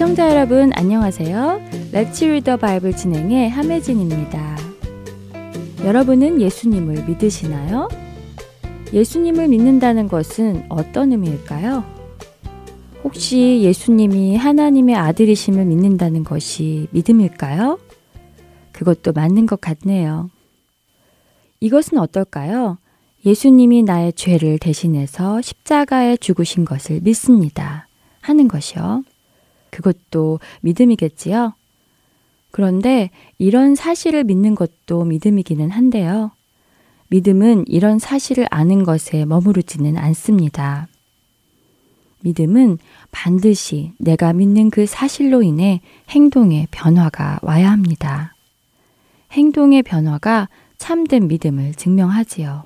애청자 여러분 안녕하세요. Let's Read the Bible 진행의 함혜진입니다. 여러분은 예수님을 믿으시나요? 예수님을 믿는다는 것은 어떤 의미일까요? 혹시 예수님이 하나님의 아들이심을 믿는다는 것이 믿음일까요? 그것도 맞는 것 같네요. 이것은 어떨까요? 예수님이 나의 죄를 대신해서 십자가에 죽으신 것을 믿습니다. 하는 것이요. 그것도 믿음이겠지요? 그런데 이런 사실을 믿는 것도 믿음이기는 한데요. 믿음은 이런 사실을 아는 것에 머무르지는 않습니다. 믿음은 반드시 내가 믿는 그 사실로 인해 행동의 변화가 와야 합니다. 행동의 변화가 참된 믿음을 증명하지요.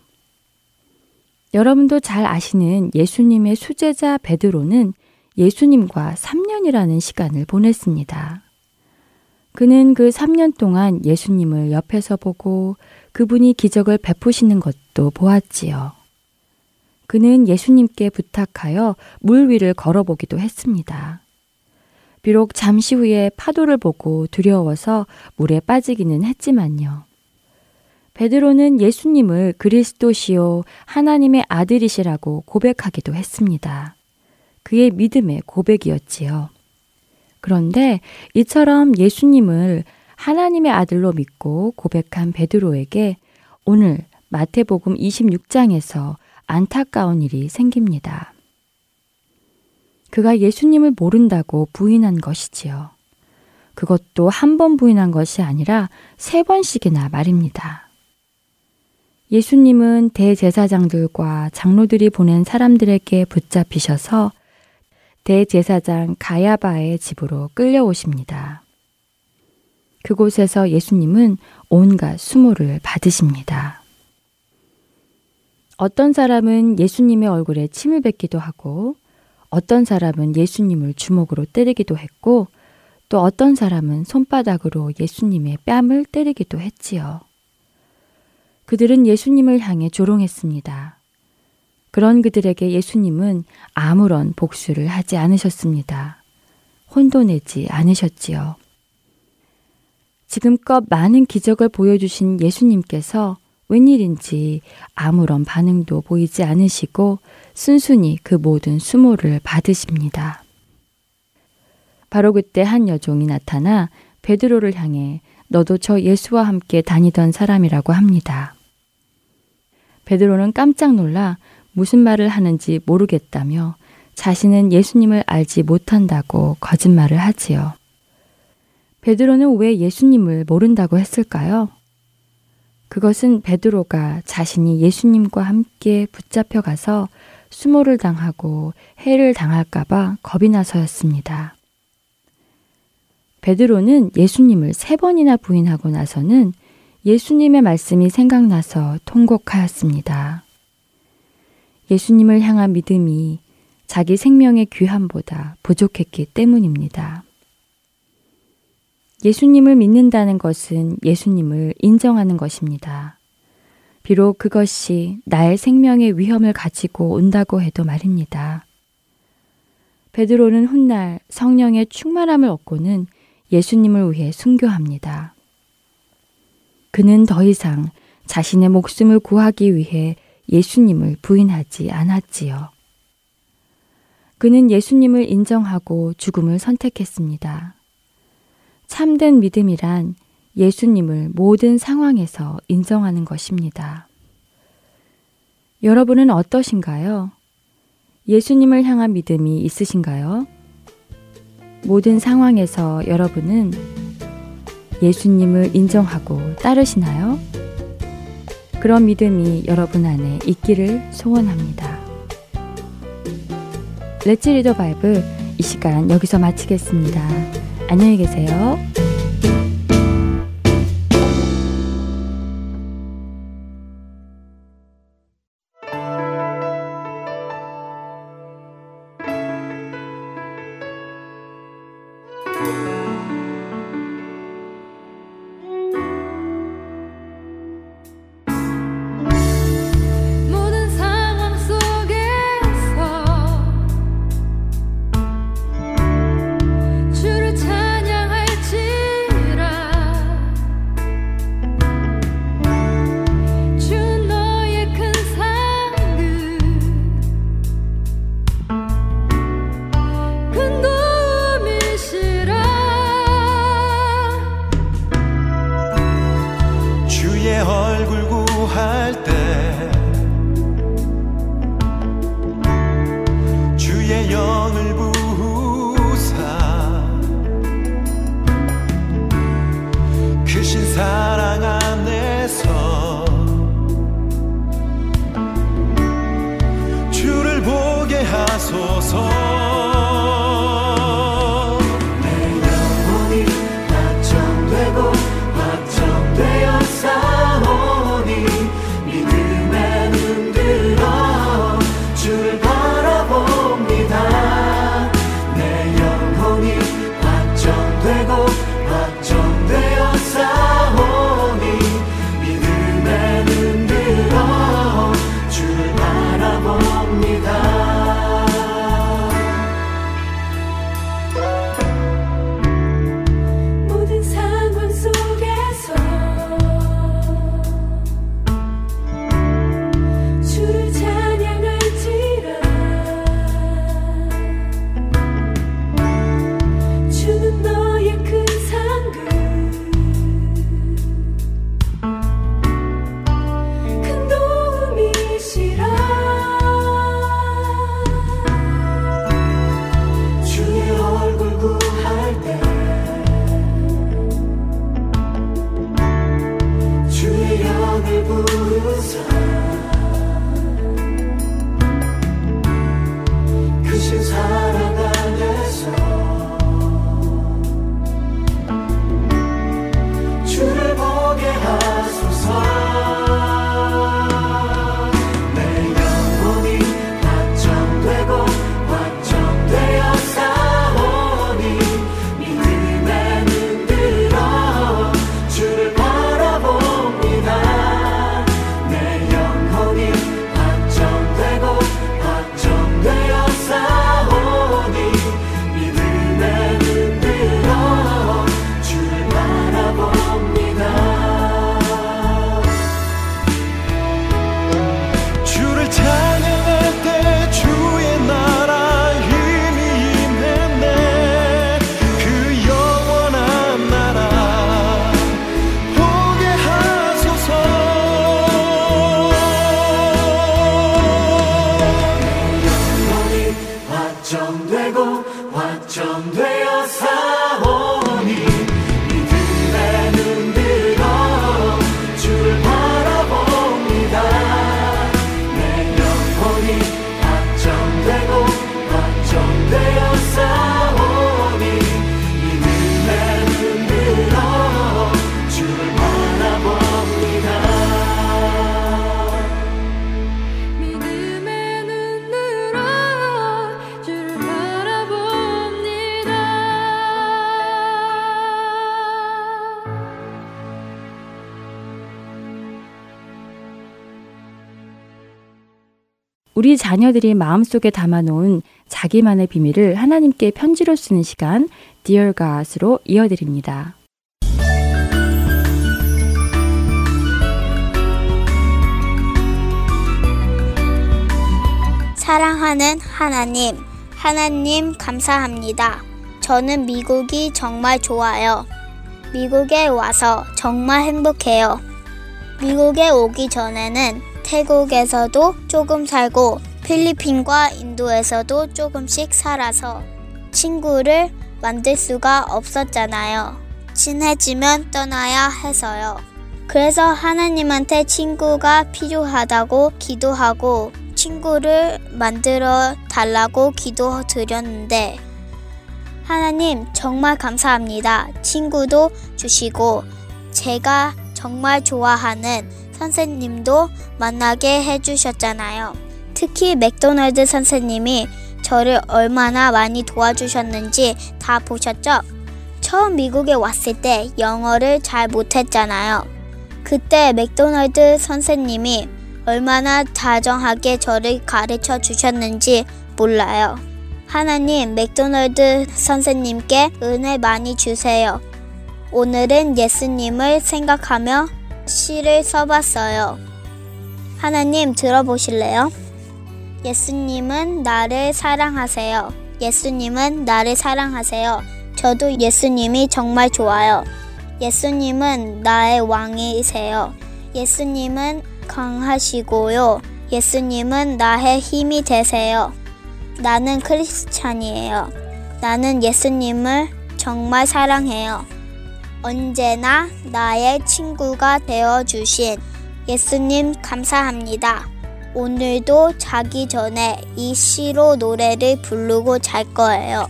여러분도 잘 아시는 예수님의 수제자 베드로는 예수님과 3년이라는 시간을 보냈습니다. 그는 그 3년 동안 예수님을 옆에서 보고 그분이 기적을 베푸시는 것도 보았지요. 그는 예수님께 부탁하여 물 위를 걸어보기도 했습니다. 비록 잠시 후에 파도를 보고 두려워서 물에 빠지기는 했지만요. 베드로는 예수님을 그리스도시요 하나님의 아들이시라고 고백하기도 했습니다. 그의 믿음의 고백이었지요. 그런데 이처럼 예수님을 하나님의 아들로 믿고 고백한 베드로에게 오늘 마태복음 26장에서 안타까운 일이 생깁니다. 그가 예수님을 모른다고 부인한 것이지요. 그것도 한 번 부인한 것이 아니라 세 번씩이나 말입니다. 예수님은 대제사장들과 장로들이 보낸 사람들에게 붙잡히셔서 대제사장 가야바의 집으로 끌려오십니다. 그곳에서 예수님은 온갖 수모를 받으십니다. 어떤 사람은 예수님의 얼굴에 침을 뱉기도 하고 어떤 사람은 예수님을 주먹으로 때리기도 했고 또 어떤 사람은 손바닥으로 예수님의 뺨을 때리기도 했지요. 그들은 예수님을 향해 조롱했습니다. 그런 그들에게 예수님은 아무런 복수를 하지 않으셨습니다. 혼도 내지 않으셨지요. 지금껏 많은 기적을 보여주신 예수님께서 웬일인지 아무런 반응도 보이지 않으시고 순순히 그 모든 수모를 받으십니다. 바로 그때 한 여종이 나타나 베드로를 향해 너도 저 예수와 함께 다니던 사람이라고 합니다. 베드로는 깜짝 놀라 무슨 말을 하는지 모르겠다며 자신은 예수님을 알지 못한다고 거짓말을 하지요. 베드로는 왜 예수님을 모른다고 했을까요? 그것은 베드로가 자신이 예수님과 함께 붙잡혀 가서 수모를 당하고 해를 당할까봐 겁이 나서였습니다. 베드로는 예수님을 세 번이나 부인하고 나서는 예수님의 말씀이 생각나서 통곡하였습니다. 예수님을 향한 믿음이 자기 생명의 귀함보다 부족했기 때문입니다. 예수님을 믿는다는 것은 예수님을 인정하는 것입니다. 비록 그것이 나의 생명의 위험을 가지고 온다고 해도 말입니다. 베드로는 훗날 성령의 충만함을 얻고는 예수님을 위해 순교합니다. 그는 더 이상 자신의 목숨을 구하기 위해 예수님을 부인하지 않았지요. 그는 예수님을 인정하고 죽음을 선택했습니다. 참된 믿음이란 예수님을 모든 상황에서 인정하는 것입니다. 여러분은 어떠신가요? 예수님을 향한 믿음이 있으신가요? 모든 상황에서 여러분은 예수님을 인정하고 따르시나요? 그런 믿음이 여러분 안에 있기를 소원합니다. Let's Read the Bible 이 시간 여기서 마치겠습니다. 안녕히 계세요. 자녀들이 마음속에 담아놓은 자기만의 비밀을 하나님께 편지로 쓰는 시간 Dear God으로 이어드립니다. 사랑하는 하나님, 하나님 감사합니다. 저는 미국이 정말 좋아요. 미국에 와서 정말 행복해요. 미국에 오기 전에는 태국에서도 조금 살고 필리핀과 인도에서도 조금씩 살아서 친구를 만들 수가 없었잖아요. 친해지면 떠나야 해서요. 그래서 하나님한테 친구가 필요하다고 기도하고 친구를 만들어 달라고 기도 드렸는데 하나님 정말 감사합니다. 친구도 주시고 제가 정말 좋아하는 선생님도 만나게 해주셨잖아요. 특히 맥도날드 선생님이 저를 얼마나 많이 도와주셨는지 다 보셨죠? 처음 미국에 왔을 때 영어를 잘 못했잖아요. 그때 맥도날드 선생님이 얼마나 다정하게 저를 가르쳐 주셨는지 몰라요. 하나님, 맥도날드 선생님께 은혜 많이 주세요. 오늘은 예수님을 생각하며 시를 써봤어요. 하나님 들어보실래요? 예수님은 나를 사랑하세요. 예수님은 나를 사랑하세요. 저도 예수님이 정말 좋아요. 예수님은 나의 왕이세요. 예수님은 강하시고요. 예수님은 나의 힘이 되세요. 나는 크리스찬이에요. 나는 예수님을 정말 사랑해요. 언제나 나의 친구가 되어 주신 예수님 감사합니다. 오늘도 자기 전에 이 시로 노래를 부르고 잘 거예요.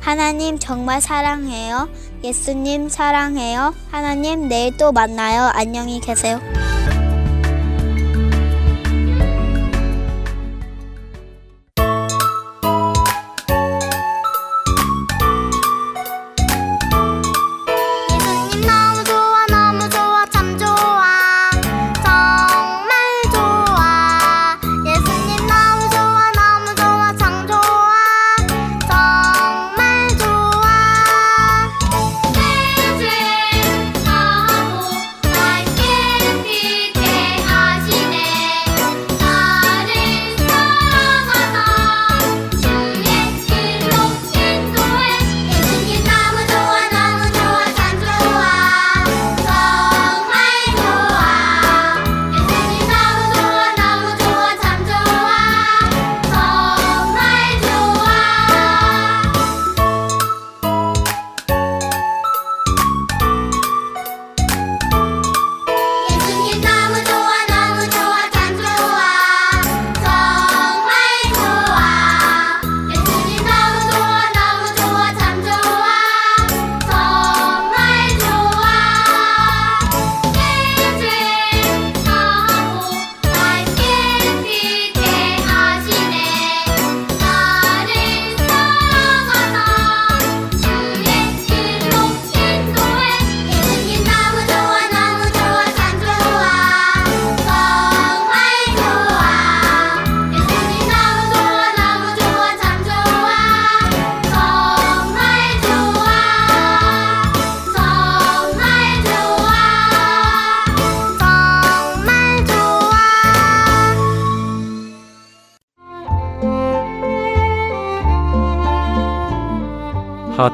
하나님 정말 사랑해요. 예수님 사랑해요. 하나님 내일 또 만나요. 안녕히 계세요.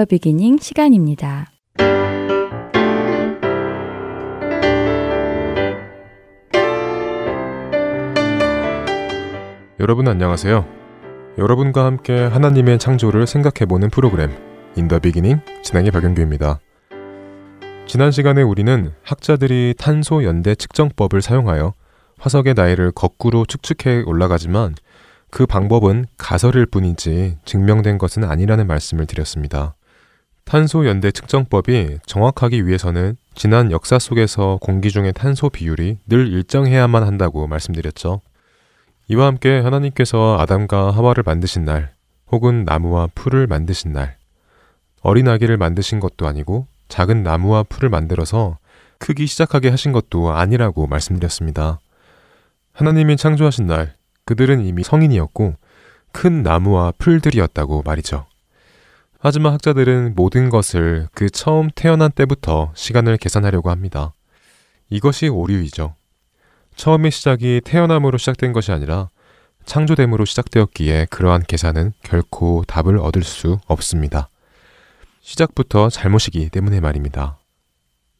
the Beginning 시간입니다. 여러분 안녕하세요. 여러분과 함께 하나님의 창조를 생각해보는 프로그램 In the Beginning 진행의 박영규입니다. 지난 시간에 우리는 학자들이 탄소 연대 측정법을 사용하여 화석의 나이를 거꾸로 추측해 올라가지만 그 방법은 가설일 뿐이지 증명된 것은 아니라는 말씀을 드렸습니다. 탄소 연대 측정법이 정확하기 위해서는 지난 역사 속에서 공기 중의 탄소 비율이 늘 일정해야만 한다고 말씀드렸죠. 이와 함께 하나님께서 아담과 하와를 만드신 날, 혹은 나무와 풀을 만드신 날, 어린 아기를 만드신 것도 아니고 작은 나무와 풀을 만들어서 크기 시작하게 하신 것도 아니라고 말씀드렸습니다. 하나님이 창조하신 날, 그들은 이미 성인이었고 큰 나무와 풀들이었다고 말이죠. 하지만 학자들은 모든 것을 그 처음 태어난 때부터 시간을 계산하려고 합니다. 이것이 오류이죠. 처음의 시작이 태어남으로 시작된 것이 아니라 창조됨으로 시작되었기에 그러한 계산은 결코 답을 얻을 수 없습니다. 시작부터 잘못이기 때문에 말입니다.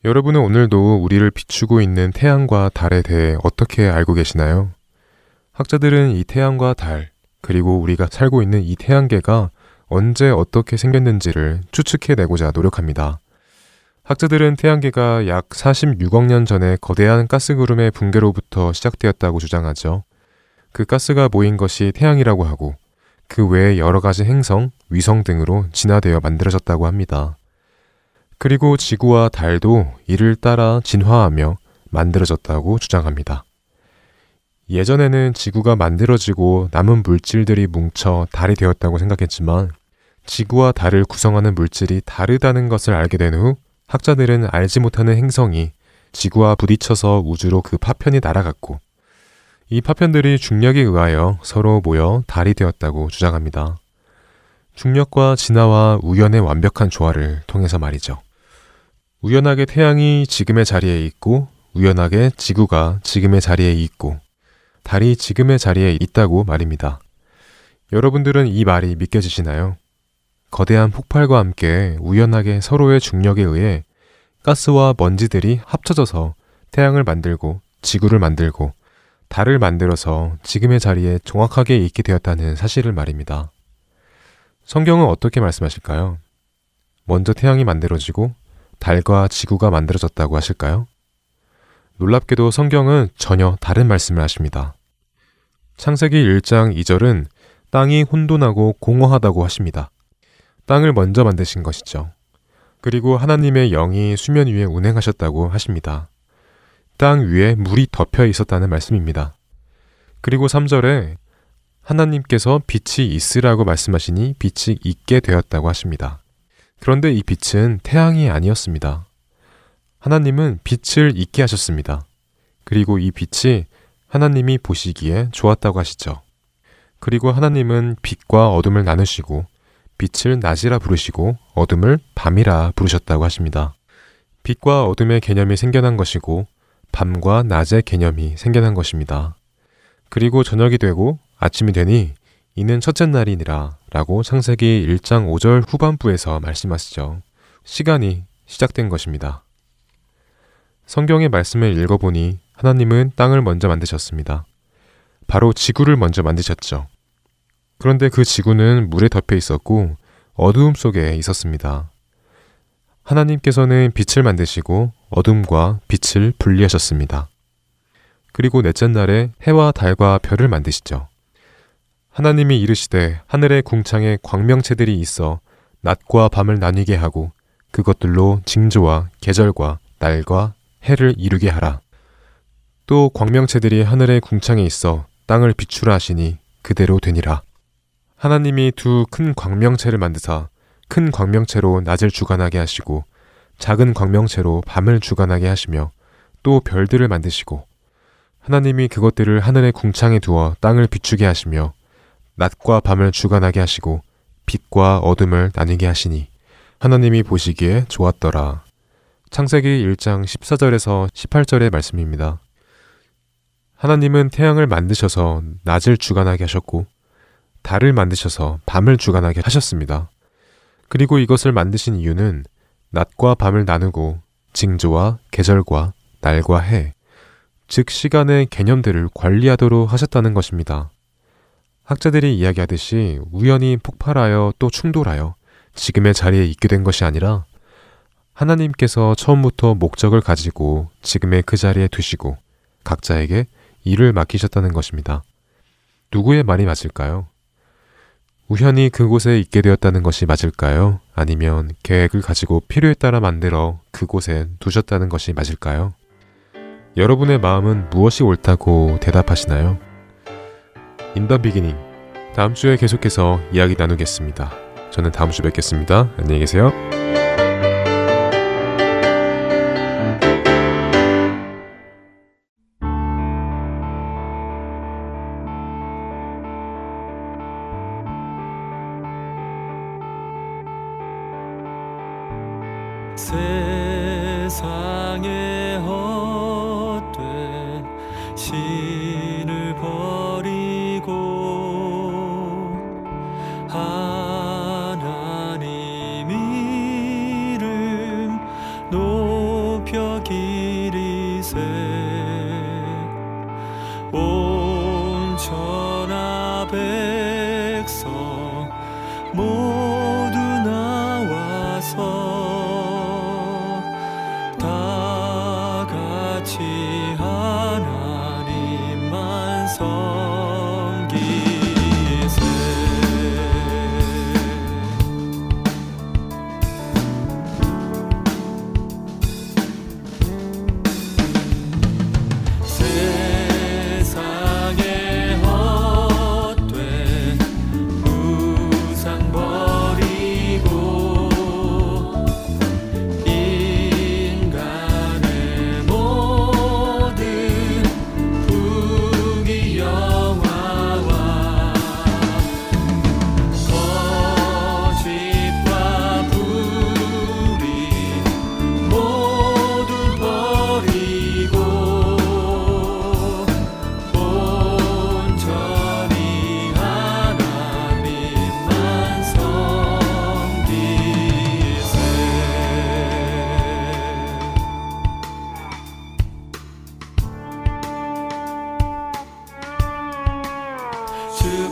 여러분은 오늘도 우리를 비추고 있는 태양과 달에 대해 어떻게 알고 계시나요? 학자들은 이 태양과 달, 그리고 우리가 살고 있는 이 태양계가 언제 어떻게 생겼는지를 추측해내고자 노력합니다. 학자들은 태양계가 약 46억 년 전에 거대한 가스구름의 붕괴로부터 시작되었다고 주장하죠. 그 가스가 모인 것이 태양이라고 하고 그 외에 여러 가지 행성, 위성 등으로 진화되어 만들어졌다고 합니다. 그리고 지구와 달도 이를 따라 진화하며 만들어졌다고 주장합니다. 예전에는 지구가 만들어지고 남은 물질들이 뭉쳐 달이 되었다고 생각했지만 지구와 달을 구성하는 물질이 다르다는 것을 알게 된 후 학자들은 알지 못하는 행성이 지구와 부딪혀서 우주로 그 파편이 날아갔고 이 파편들이 중력에 의하여 서로 모여 달이 되었다고 주장합니다. 중력과 진화와 우연의 완벽한 조화를 통해서 말이죠. 우연하게 태양이 지금의 자리에 있고 우연하게 지구가 지금의 자리에 있고 달이 지금의 자리에 있다고 말입니다. 여러분들은 이 말이 믿겨지시나요? 거대한 폭발과 함께 우연하게 서로의 중력에 의해 가스와 먼지들이 합쳐져서 태양을 만들고 지구를 만들고 달을 만들어서 지금의 자리에 정확하게 있게 되었다는 사실을 말입니다. 성경은 어떻게 말씀하실까요? 먼저 태양이 만들어지고 달과 지구가 만들어졌다고 하실까요? 놀랍게도 성경은 전혀 다른 말씀을 하십니다. 창세기 1장 2절은 땅이 혼돈하고 공허하다고 하십니다. 땅을 먼저 만드신 것이죠. 그리고 하나님의 영이 수면 위에 운행하셨다고 하십니다. 땅 위에 물이 덮여 있었다는 말씀입니다. 그리고 3절에 하나님께서 빛이 있으라고 말씀하시니 빛이 있게 되었다고 하십니다. 그런데 이 빛은 태양이 아니었습니다. 하나님은 빛을 있게 하셨습니다. 그리고 이 빛이 하나님이 보시기에 좋았다고 하시죠. 그리고 하나님은 빛과 어둠을 나누시고 빛을 낮이라 부르시고 어둠을 밤이라 부르셨다고 하십니다. 빛과 어둠의 개념이 생겨난 것이고 밤과 낮의 개념이 생겨난 것입니다. 그리고 저녁이 되고 아침이 되니 이는 첫째 날이니라 라고 창세기 1장 5절 후반부에서 말씀하시죠. 시간이 시작된 것입니다. 성경의 말씀을 읽어보니 하나님은 땅을 먼저 만드셨습니다. 바로 지구를 먼저 만드셨죠. 그런데 그 지구는 물에 덮여 있었고 어두움 속에 있었습니다. 하나님께서는 빛을 만드시고 어둠과 빛을 분리하셨습니다. 그리고 넷째 날에 해와 달과 별을 만드시죠. 하나님이 이르시되 하늘의 궁창에 광명체들이 있어 낮과 밤을 나뉘게 하고 그것들로 징조와 계절과 날과 해를 이루게 하라. 또 광명체들이 하늘의 궁창에 있어 땅을 비추라 하시니 그대로 되니라. 하나님이 두 큰 광명체를 만드사 큰 광명체로 낮을 주관하게 하시고 작은 광명체로 밤을 주관하게 하시며 또 별들을 만드시고 하나님이 그것들을 하늘의 궁창에 두어 땅을 비추게 하시며 낮과 밤을 주관하게 하시고 빛과 어둠을 나뉘게 하시니 하나님이 보시기에 좋았더라. 창세기 1장 14절에서 18절의 말씀입니다. 하나님은 태양을 만드셔서 낮을 주관하게 하셨고 달을 만드셔서 밤을 주관하게 하셨습니다. 그리고 이것을 만드신 이유는 낮과 밤을 나누고 징조와 계절과 날과 해, 즉 시간의 개념들을 관리하도록 하셨다는 것입니다. 학자들이 이야기하듯이 우연히 폭발하여 또 충돌하여 지금의 자리에 있게 된 것이 아니라 하나님께서 처음부터 목적을 가지고 지금의 그 자리에 두시고 각자에게 일을 맡기셨다는 것입니다. 누구의 말이 맞을까요? 우연히 그곳에 있게 되었다는 것이 맞을까요? 아니면 계획을 가지고 필요에 따라 만들어 그곳에 두셨다는 것이 맞을까요? 여러분의 마음은 무엇이 옳다고 대답하시나요? 인더 비기닝 다음 주에 계속해서 이야기 나누겠습니다. 저는 다음 주 뵙겠습니다. 안녕히 계세요.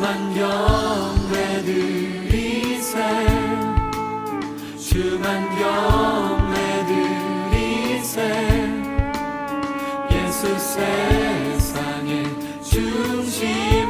수많은 경배들이 새 수많은 경배들이 새 예수 세상의 중심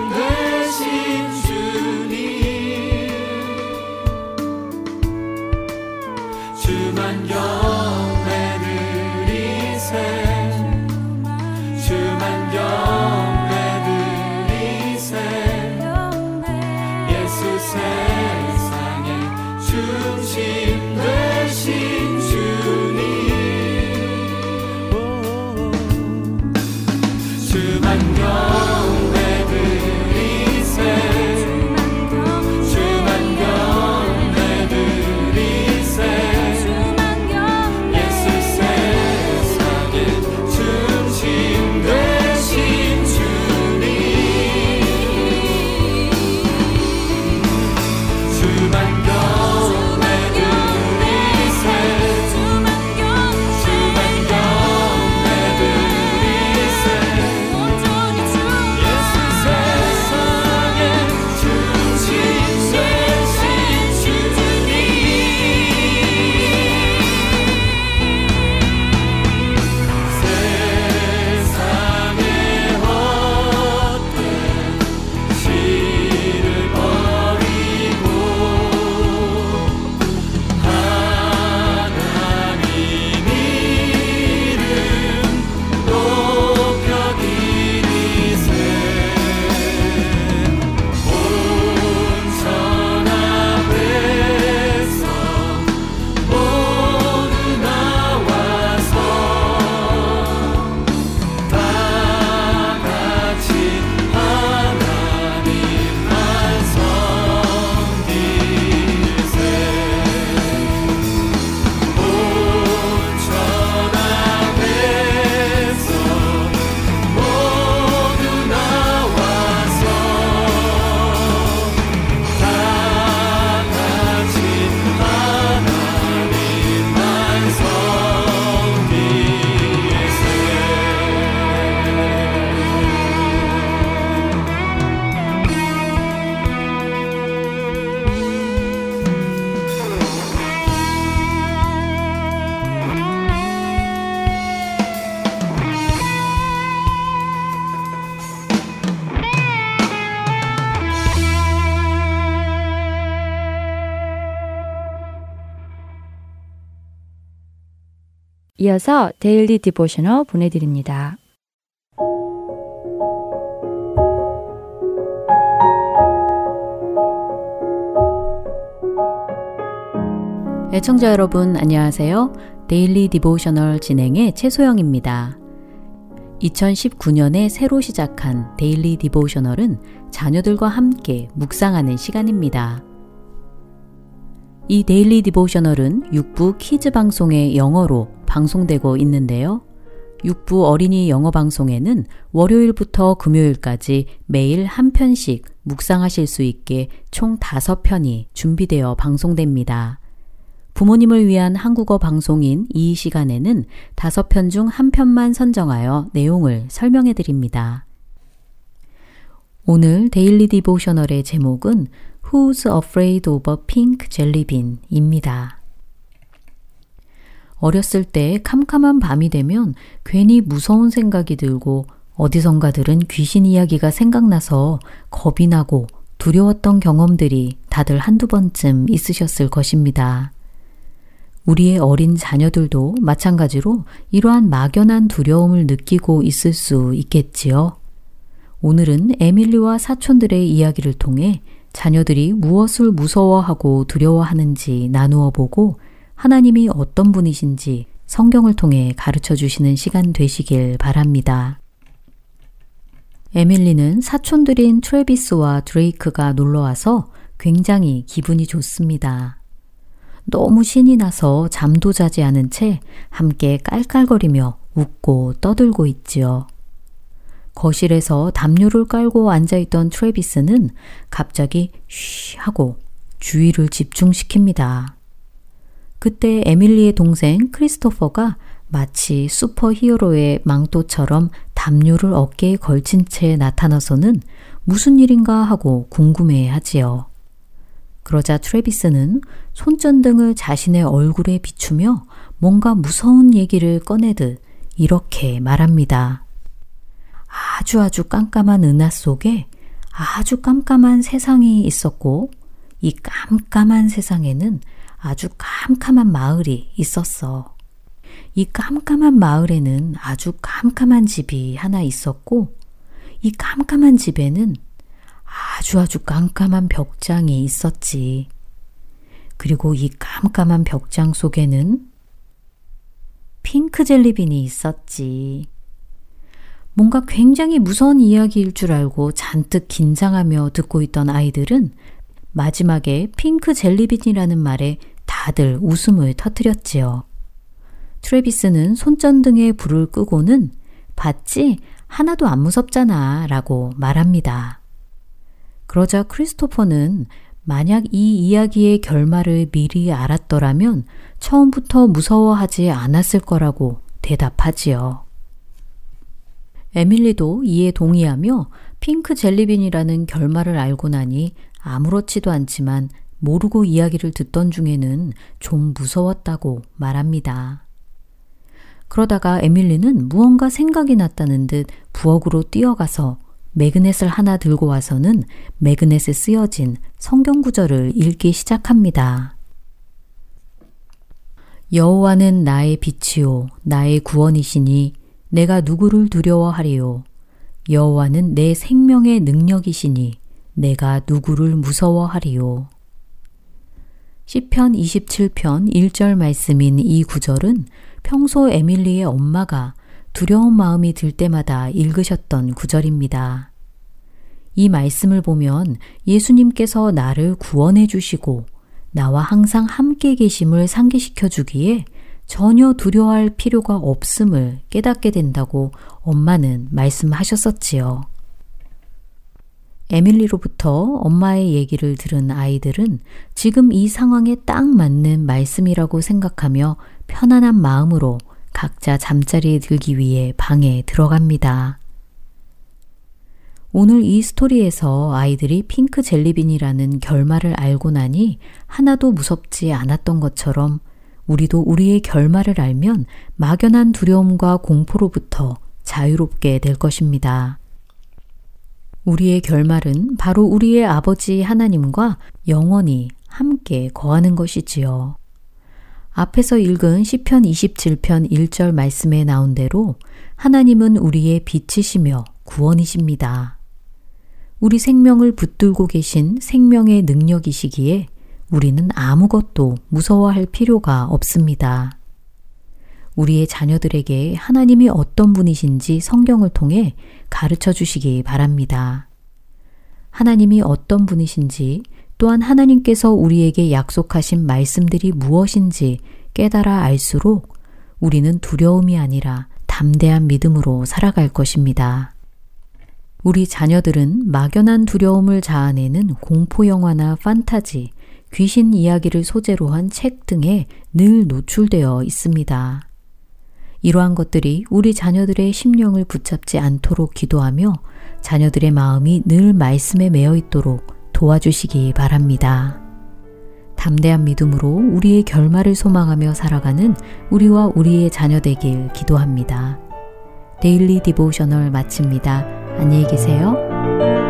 이어서 Daily Devotional 보내드립니다. 애청자 여러분 안녕하세요. Daily Devotional 진행의 최소영입니다. 2019년에 새로 시작한 Daily Devotional은 자녀들과 함께 묵상하는 시간입니다. 이 Daily Devotional은 6부 kids 방송의 영어로 방송되고 있는데요. 6부 어린이 영어 방송에는 월요일부터 금요일까지 매일 한 편씩 묵상하실 수 있게 총 5편이 준비되어 방송됩니다. 부모님을 위한 한국어 방송인 이 시간에는 다섯 편중 한 편만 선정하여 내용을 설명해 드립니다. 오늘 Daily Devotional의 제목은 Who's Afraid of a Pink Jelly Bean 입니다. 어렸을 때 캄캄한 밤이 되면 괜히 무서운 생각이 들고 어디선가 들은 귀신 이야기가 생각나서 겁이 나고 두려웠던 경험들이 다들 한두 번쯤 있으셨을 것입니다. 우리의 어린 자녀들도 마찬가지로 이러한 막연한 두려움을 느끼고 있을 수 있겠지요. 오늘은 에밀리와 사촌들의 이야기를 통해 자녀들이 무엇을 무서워하고 두려워하는지 나누어 보고 하나님이 어떤 분이신지 성경을 통해 가르쳐 주시는 시간 되시길 바랍니다. 에밀리는 사촌들인 트레비스와 드레이크가 놀러 와서 굉장히 기분이 좋습니다. 너무 신이 나서 잠도 자지 않은 채 함께 깔깔거리며 웃고 떠들고 있지요. 거실에서 담요를 깔고 앉아있던 트레비스는 갑자기 쉬 하고 주의를 집중시킵니다. 그때 에밀리의 동생 크리스토퍼가 마치 슈퍼 히어로의 망토처럼 담요를 어깨에 걸친 채 나타나서는 무슨 일인가 하고 궁금해 하지요. 그러자 트레비스는 손전등을 자신의 얼굴에 비추며 뭔가 무서운 얘기를 꺼내듯 이렇게 말합니다. 아주 아주 깜깜한 은하 속에 아주 깜깜한 세상이 있었고 이 깜깜한 세상에는 아주 깜깜한 마을이 있었어. 이 깜깜한 마을에는 아주 깜깜한 집이 하나 있었고 이 깜깜한 집에는 아주 아주 깜깜한 벽장이 있었지. 그리고 이 깜깜한 벽장 속에는 핑크 젤리빈이 있었지. 뭔가 굉장히 무서운 이야기일 줄 알고 잔뜩 긴장하며 듣고 있던 아이들은 마지막에 핑크 젤리빈이라는 말에 다들 웃음을 터뜨렸지요. 트레비스는 손전등에 불을 끄고는 봤지? 하나도 안 무섭잖아 라고 말합니다. 그러자 크리스토퍼는 만약 이 이야기의 결말을 미리 알았더라면 처음부터 무서워하지 않았을 거라고 대답하지요. 에밀리도 이에 동의하며 핑크 젤리빈이라는 결말을 알고 나니 아무렇지도 않지만 모르고 이야기를 듣던 중에는 좀 무서웠다고 말합니다. 그러다가 에밀리는 무언가 생각이 났다는 듯 부엌으로 뛰어가서 매그넷을 하나 들고 와서는 매그넷에 쓰여진 성경 구절을 읽기 시작합니다. 여호와는 나의 빛이요 나의 구원이시니 내가 누구를 두려워하리요 여호와는 내 생명의 능력이시니 내가 누구를 무서워하리요 시편 27편 1절 말씀인 이 구절은 평소 에밀리의 엄마가 두려운 마음이 들 때마다 읽으셨던 구절입니다. 이 말씀을 보면 예수님께서 나를 구원해 주시고 나와 항상 함께 계심을 상기시켜 주기에 전혀 두려워할 필요가 없음을 깨닫게 된다고 엄마는 말씀하셨었지요. 에밀리로부터 엄마의 얘기를 들은 아이들은 지금 이 상황에 딱 맞는 말씀이라고 생각하며 편안한 마음으로 각자 잠자리에 들기 위해 방에 들어갑니다. 오늘 이 스토리에서 아이들이 핑크 젤리빈이라는 결말을 알고 나니 하나도 무섭지 않았던 것처럼 우리도 우리의 결말을 알면 막연한 두려움과 공포로부터 자유롭게 될 것입니다. 우리의 결말은 바로 우리의 아버지 하나님과 영원히 함께 거하는 것이지요. 앞에서 읽은 시편 27편 1절 말씀에 나온 대로 하나님은 우리의 빛이시며 구원이십니다. 우리 생명을 붙들고 계신 생명의 능력이시기에 우리는 아무것도 무서워할 필요가 없습니다. 우리의 자녀들에게 하나님이 어떤 분이신지 성경을 통해 가르쳐 주시기 바랍니다. 하나님이 어떤 분이신지 또한 하나님께서 우리에게 약속하신 말씀들이 무엇인지 깨달아 알수록 우리는 두려움이 아니라 담대한 믿음으로 살아갈 것입니다. 우리 자녀들은 막연한 두려움을 자아내는 공포 영화나 판타지, 귀신 이야기를 소재로 한 책 등에 늘 노출되어 있습니다. 이러한 것들이 우리 자녀들의 심령을 붙잡지 않도록 기도하며 자녀들의 마음이 늘 말씀에 매여 있도록 도와주시기 바랍니다. 담대한 믿음으로 우리의 결말을 소망하며 살아가는 우리와 우리의 자녀 되길 기도합니다. 데일리 디보셔널 마칩니다. 안녕히 계세요.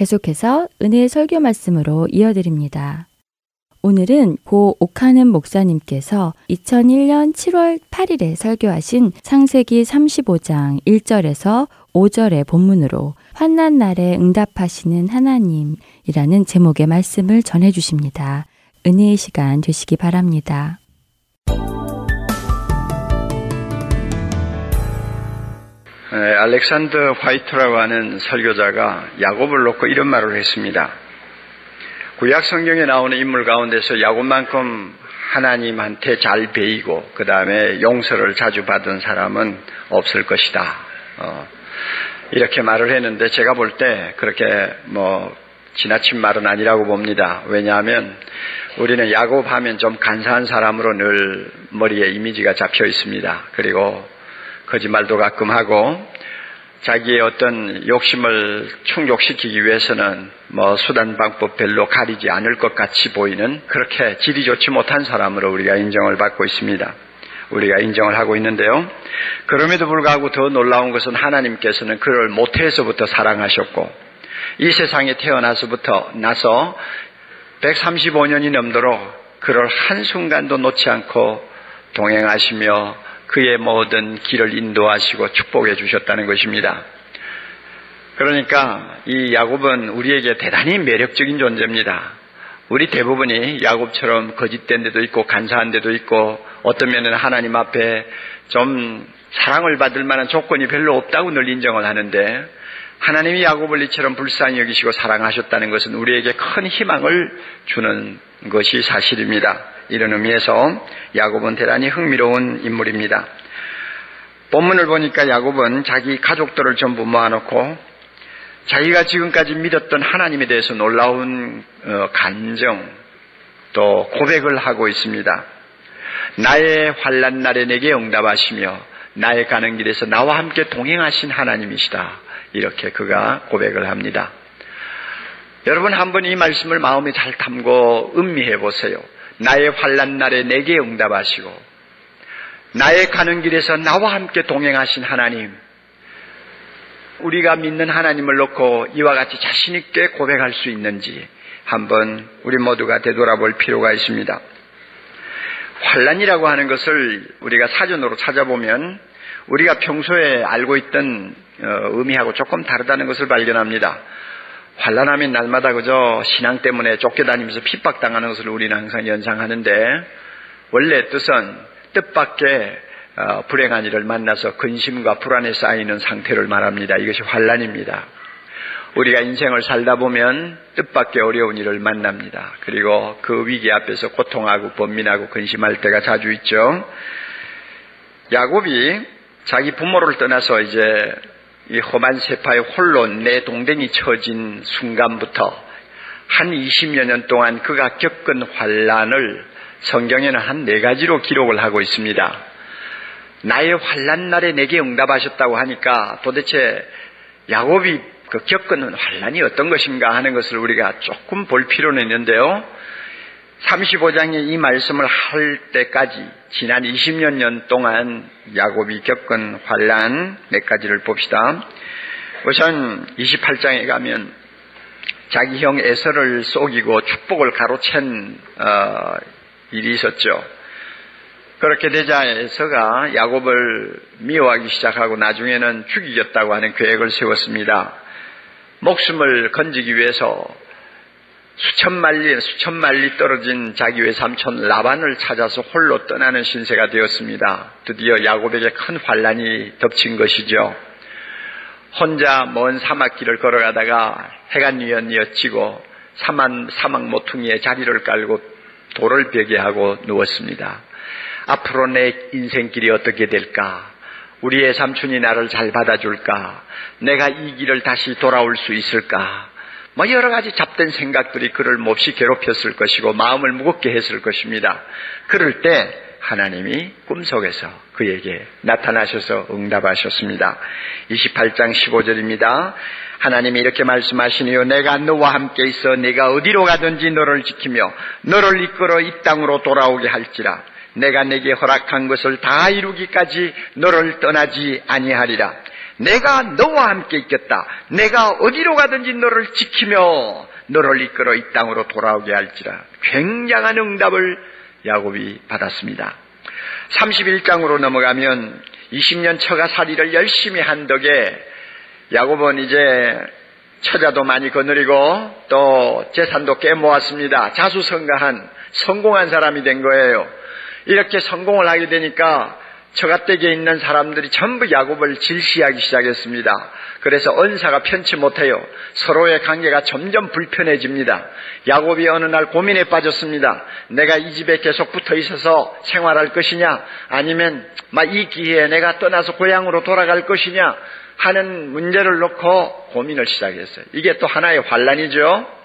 계속해서 은혜의 설교 말씀으로 이어드립니다. 오늘은 고 오카는 목사님께서 2001년 7월 8일에 설교하신 창세기 35장 1절에서 5절의 본문으로 환난 날에 응답하시는 하나님이라는 제목의 말씀을 전해 주십니다. 은혜의 시간 되시기 바랍니다. 알렉산더 화이트라고 하는 설교자가 야곱을 놓고 이런 말을 했습니다. 구약 성경에 나오는 인물 가운데서 야곱만큼 하나님한테 잘 배이고 그 다음에 용서를 자주 받은 사람은 없을 것이다. 어, 이렇게 말을 했는데 제가 볼 때 그렇게 뭐 지나친 말은 아니라고 봅니다. 왜냐하면 우리는 야곱 하면 좀 간사한 사람으로 늘 머리에 이미지가 잡혀 있습니다. 그리고 거짓말도 가끔 하고 자기의 어떤 욕심을 충족시키기 위해서는 뭐 수단 방법 별로 가리지 않을 것 같이 보이는 그렇게 질이 좋지 못한 사람으로 우리가 인정을 받고 있습니다. 우리가 인정을 하고 있는데요. 그럼에도 불구하고 더 놀라운 것은 하나님께서는 그를 모태에서부터 사랑하셨고 이 세상에 태어나서부터 나서 135년이 넘도록 그를 한순간도 놓지 않고 동행하시며 그의 모든 길을 인도하시고 축복해 주셨다는 것입니다. 그러니까 이 야곱은 우리에게 대단히 매력적인 존재입니다. 우리 대부분이 야곱처럼 거짓된 데도 있고 간사한 데도 있고 어떤 면은 하나님 앞에 좀 사랑을 받을 만한 조건이 별로 없다고 늘 인정을 하는데 하나님이 야곱을 이처럼 불쌍히 여기시고 사랑하셨다는 것은 우리에게 큰 희망을 주는 것이 사실입니다. 이런 의미에서 야곱은 대단히 흥미로운 인물입니다. 본문을 보니까 야곱은 자기 가족들을 전부 모아놓고 자기가 지금까지 믿었던 하나님에 대해서 놀라운 어, 간정 또 고백을 하고 있습니다. 나의 환란 날에 내게 응답하시며 나의 가는 길에서 나와 함께 동행하신 하나님이시다. 이렇게 그가 고백을 합니다. 여러분 한번 이 말씀을 마음에 잘 담고 음미해 보세요. 나의 환란 날에 내게 응답하시고 나의 가는 길에서 나와 함께 동행하신 하나님 우리가 믿는 하나님을 놓고 이와 같이 자신 있게 고백할 수 있는지 한번 우리 모두가 되돌아볼 필요가 있습니다. 환란이라고 하는 것을 우리가 사전으로 찾아보면 우리가 평소에 알고 있던 어, 의미하고 조금 다르다는 것을 발견합니다. 환란하면 날마다 그저 신앙 때문에 쫓겨다니면서 핍박당하는 것을 우리는 항상 연상하는데 원래 뜻은 뜻밖의 어, 불행한 일을 만나서 근심과 불안에 쌓이는 상태를 말합니다. 이것이 환란입니다. 우리가 인생을 살다 보면 뜻밖의 어려운 일을 만납니다. 그리고 그 위기 앞에서 고통하고 번민하고 근심할 때가 자주 있죠. 야곱이 자기 부모를 떠나서 이제 이 험한 세파에 홀로 내 동댕이 처진 순간부터 한 20여 년 동안 그가 겪은 환란을 성경에는 한 네 가지로 기록을 하고 있습니다. 나의 환란 날에 내게 응답하셨다고 하니까 도대체 야곱이 그 겪은 환란이 어떤 것인가 하는 것을 우리가 조금 볼 필요는 있는데요. 35장의 이 말씀을 할 때까지 지난 20여 년 동안 야곱이 겪은 환란 몇 가지를 봅시다. 우선 28장에 가면 자기 형 에서를 속이고 축복을 가로챈 어, 일이 있었죠. 그렇게 되자 에서가 야곱을 미워하기 시작하고 나중에는 죽이겠다고 하는 계획을 세웠습니다. 목숨을 건지기 위해서 수천 말리, 수천 말리 떨어진 자기 외삼촌 라반을 찾아서 홀로 떠나는 신세가 되었습니다. 드디어 야곱에게 큰 환란이 덮친 것이죠. 혼자 먼 사막길을 걸어가다가 해가 뉘엿뉘엿지고 사막, 사막 모퉁이에 자리를 깔고 돌을 베게 하고 누웠습니다. 앞으로 내 인생길이 어떻게 될까? 우리의 삼촌이 나를 잘 받아줄까? 내가 이 길을 다시 돌아올 수 있을까? 뭐 여러 가지 잡된 생각들이 그를 몹시 괴롭혔을 것이고 마음을 무겁게 했을 것입니다. 그럴 때 하나님이 꿈속에서 그에게 나타나셔서 응답하셨습니다. 28장 15절입니다. 하나님이 이렇게 말씀하시니요. 내가 너와 함께 있어 내가 어디로 가든지 너를 지키며 너를 이끌어 이 땅으로 돌아오게 할지라. 내가 내게 허락한 것을 다 이루기까지 너를 떠나지 아니하리라. 내가 너와 함께 있겠다. 내가 어디로 가든지 너를 지키며 너를 이끌어 이 땅으로 돌아오게 할지라. 굉장한 응답을 야곱이 받았습니다. 31장으로 넘어가면 20년 처가살이를 열심히 한 덕에 야곱은 이제 처자도 많이 거느리고 또 재산도 꽤 모았습니다. 자수성가한 성공한 사람이 된 거예요. 이렇게 성공을 하게 되니까 처가댁에 있는 사람들이 전부 야곱을 질시하기 시작했습니다. 그래서 언사가 편치 못해요. 서로의 관계가 점점 불편해집니다. 야곱이 어느 날 고민에 빠졌습니다. 내가 이 집에 계속 붙어 있어서 생활할 것이냐, 아니면 이 기회에 내가 떠나서 고향으로 돌아갈 것이냐 하는 문제를 놓고 고민을 시작했어요. 이게 또 하나의 환란이죠.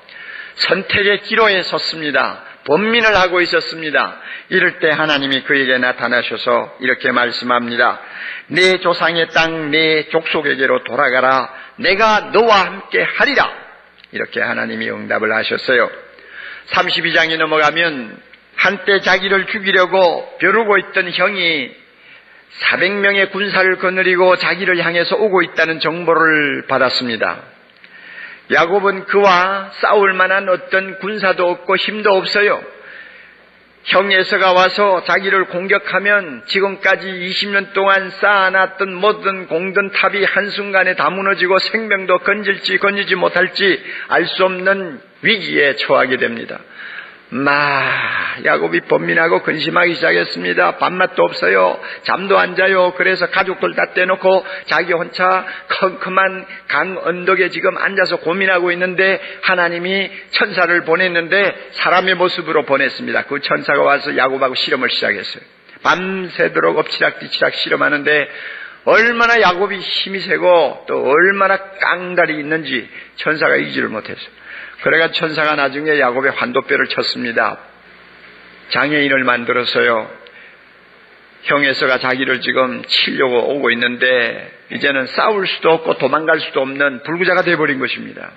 선택의 기로에 섰습니다. 번민을 하고 있었습니다. 이럴 때 하나님이 그에게 나타나셔서 이렇게 말씀합니다. 내 조상의 땅, 내 족속에게로 돌아가라. 내가 너와 함께 하리라. 이렇게 하나님이 응답을 하셨어요. 32장이 넘어가면 한때 자기를 죽이려고 벼르고 있던 형이 400명의 군사를 거느리고 자기를 향해서 오고 있다는 정보를 받았습니다. 야곱은 그와 싸울 만한 어떤 군사도 없고 힘도 없어요. 형 에서가 와서 자기를 공격하면 지금까지 20년 동안 쌓아놨던 모든 공든 탑이 한순간에 다 무너지고 생명도 건질지 건지지 못할지 알 수 없는 위기에 처하게 됩니다. 마, 야곱이 번민하고 근심하기 시작했습니다. 밥맛도 없어요. 잠도 안 자요. 그래서 가족들 다 떼놓고 자기 혼자 컴컴한 강 언덕에 지금 앉아서 고민하고 있는데 하나님이 천사를 보냈는데 사람의 모습으로 보냈습니다. 그 천사가 와서 야곱하고 실험을 시작했어요. 밤새도록 엎치락뒤치락 실험하는데 얼마나 야곱이 힘이 세고 또 얼마나 깡다리 있는지 천사가 이기지를 못했어요. 그래가 천사가 나중에 야곱의 환도뼈를 쳤습니다. 장애인을 만들어서요. 형에서가 자기를 지금 치려고 오고 있는데 이제는 싸울 수도 없고 도망갈 수도 없는 불구자가 되어버린 것입니다.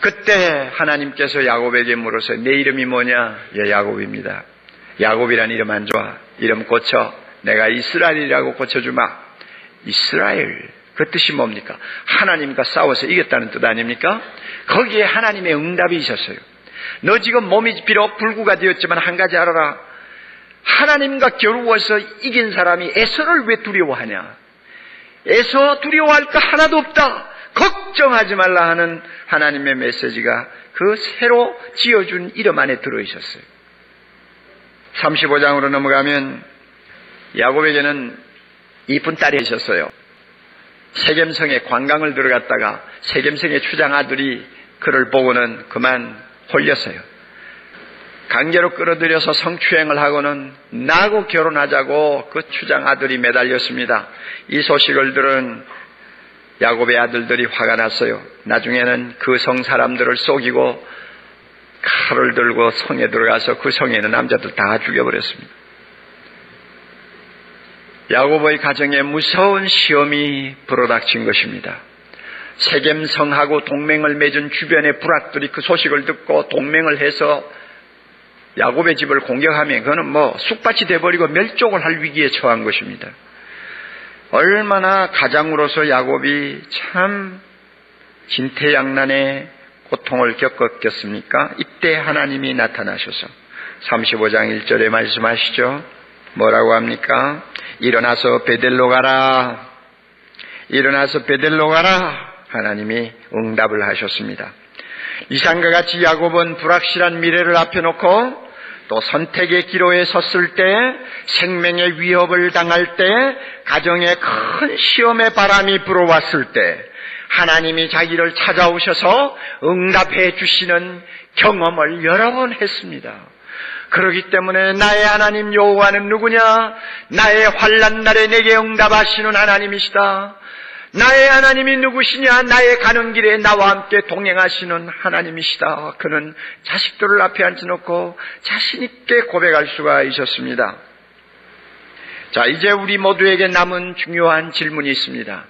그때 하나님께서 야곱에게 물으세요. 내 이름이 뭐냐? 예, 야곱입니다. 야곱이란 이름 안 좋아. 이름 고쳐. 내가 이스라엘이라고 고쳐주마. 이스라엘. 그 뜻이 뭡니까? 하나님과 싸워서 이겼다는 뜻 아닙니까? 거기에 하나님의 응답이 있었어요. 너 지금 몸이 비록 불구가 되었지만 한 가지 알아라. 하나님과 겨루어서 이긴 사람이 에서를 왜 두려워하냐? 에서 두려워할 거 하나도 없다. 걱정하지 말라 하는 하나님의 메시지가 그 새로 지어준 이름 안에 들어 있었어요. 35장으로 넘어가면 야곱에게는 이쁜 딸이 있었어요. 세겜성에 관광을 들어갔다가 세겜성의 추장 아들이 그를 보고는 그만 홀렸어요. 강제로 끌어들여서 성추행을 하고는 나하고 결혼하자고 그 추장 아들이 매달렸습니다. 이 소식을 들은 야곱의 아들들이 화가 났어요. 나중에는 그 성 사람들을 속이고 칼을 들고 성에 들어가서 그 성에 있는 남자들 다 죽여버렸습니다. 야곱의 가정에 무서운 시험이 불어닥친 것입니다. 세겜성하고 동맹을 맺은 주변의 부락들이 그 소식을 듣고 동맹을 해서 야곱의 집을 공격하면 그거는 뭐 쑥밭이 돼버리고 멸종을 할 위기에 처한 것입니다. 얼마나 가장으로서 야곱이 참 진퇴양난의 고통을 겪었겠습니까? 이때 하나님이 나타나셔서 35장 1절에 말씀하시죠. 뭐라고 합니까? 일어나서 베델로 가라. 일어나서 베델로 가라. 하나님이 응답을 하셨습니다. 이상과 같이 야곱은 불확실한 미래를 앞에 놓고 또 선택의 기로에 섰을 때 생명의 위협을 당할 때 가정에 큰 시험의 바람이 불어왔을 때 하나님이 자기를 찾아오셔서 응답해 주시는 경험을 여러 번 했습니다. 그러기 때문에 나의 하나님 여호와는 누구냐? 나의 환란 날에 내게 응답하시는 하나님이시다. 나의 하나님이 누구시냐? 나의 가는 길에 나와 함께 동행하시는 하나님이시다. 그는 자식들을 앞에 앉혀놓고 자신있게 고백할 수가 있었습니다. 자, 이제 우리 모두에게 남은 중요한 질문이 있습니다.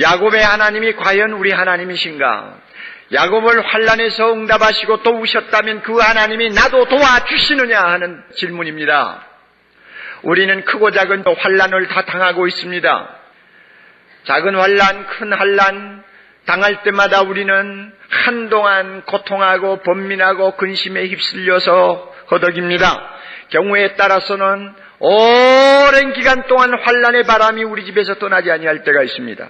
야곱의 하나님이 과연 우리 하나님이신가? 야곱을 환란에서 응답하시고 도우셨다면 그 하나님이 나도 도와주시느냐 하는 질문입니다. 우리는 크고 작은 환란을 다 당하고 있습니다. 작은 환란, 큰 환란 당할 때마다 우리는 한동안 고통하고 번민하고 근심에 휩쓸려서 허덕입니다. 경우에 따라서는 오랜 기간 동안 환란의 바람이 우리 집에서 떠나지 아니할 때가 있습니다.